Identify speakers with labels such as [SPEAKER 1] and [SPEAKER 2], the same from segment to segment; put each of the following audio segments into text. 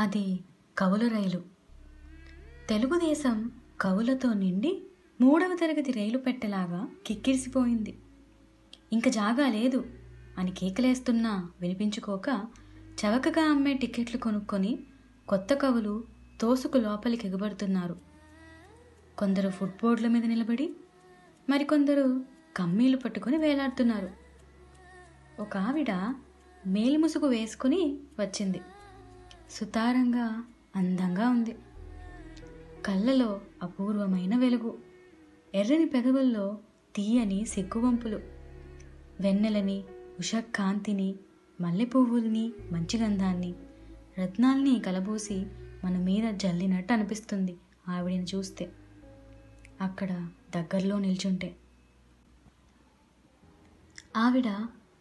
[SPEAKER 1] అది కవుల రైలు. తెలుగుదేశం కవులతో నిండి మూడవ తరగతి రైలు పెట్టెలాగా కిక్కిరిసిపోయింది. ఇంక జాగా లేదు అని కేకలేస్తున్నా వినిపించుకోక చవకగా అమ్మే టికెట్లు కొనుక్కొని కొత్త కవులు తోసుకు లోపలికి ఎగబడుతున్నారు. కొందరు ఫుట్బోర్డుల మీద నిలబడి మరికొందరు కమ్మీలు పట్టుకొని వేలాడుతున్నారు. ఒక ఆవిడ మేలిముసుగు వేసుకుని వచ్చింది. సుతారంగా అందంగా ఉంది. కళ్ళలో అపూర్వమైన వెలుగు. ఎర్రని పెదవుల్లో తీయని సిగ్గువంపులు. వెన్నెలని ఉషకాంతిని మల్లెపువ్వుల్ని మంచి గంధాన్ని రత్నాల్ని కలబోసి మన మీద జల్లినట్టు అనిపిస్తుంది ఆవిడని చూస్తే. అక్కడ దగ్గరలో నిల్చుంటే. ఆవిడ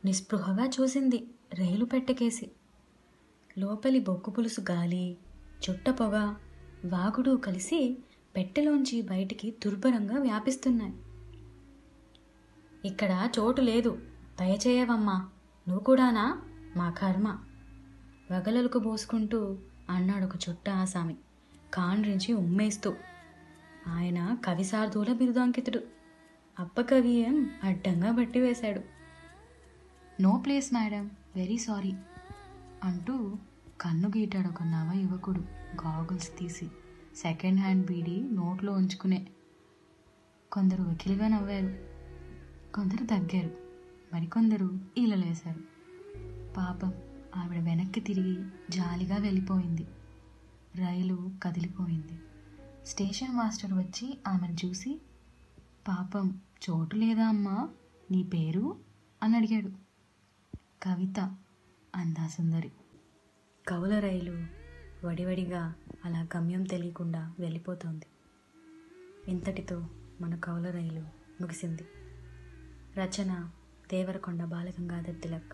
[SPEAKER 1] నిస్పృహగా చూసింది రైలు పెట్టకేసి లోపలి బొగ్గు పులుసు గాలి చుట్ట పొగ వాగుడు కలిసి పెట్టెలోంచి బయటికి దుర్భరంగా వ్యాపిస్తున్నాయి. ఇక్కడ చోటు లేదు. దయచేయవమ్మా నువ్వు కూడానా? మా కర్మ. వగలలకు పోసుకుంటూ అన్నాడు ఒక చుట్ట ఆసామి. కాండ్రించి ఉమ్మేస్తూ. ఆయన కవిసార్ధుల బిరుదాంకితుడు. అప్పకవియం అడ్డంగా బట్టి వేశాడు no place madam. Very sorry అంటూ కన్ను గీటాడు ఒక నవ యువకుడు. గాగుల్స్ తీసి సెకండ్ హ్యాండ్ బీడి నోట్లో ఉంచుకునే. కొందరు వకిలిగా నవ్వారు. కొందరు తగ్గారు. మరికొందరు ఈలలేశారు. పాపం ఆవిడ వెనక్కి తిరిగి జాలిగా వెళ్ళిపోయింది. రైలు కదిలిపోయింది. స్టేషన్ మాస్టర్ వచ్చి ఆమెను చూసి పాపం చోటు లేదా అమ్మా? నీ పేరు? అని అడిగాడు. కవిత అందా సుందరి కవుల రైలు వడివడిగా అలా గమ్యం తెలియకుండా వెళ్ళిపోతోంది. ఇంతటితో మన కవుల రైలు ముగిసింది. రచన దేవరకొండ బాలగంగాధర్ తిలక్.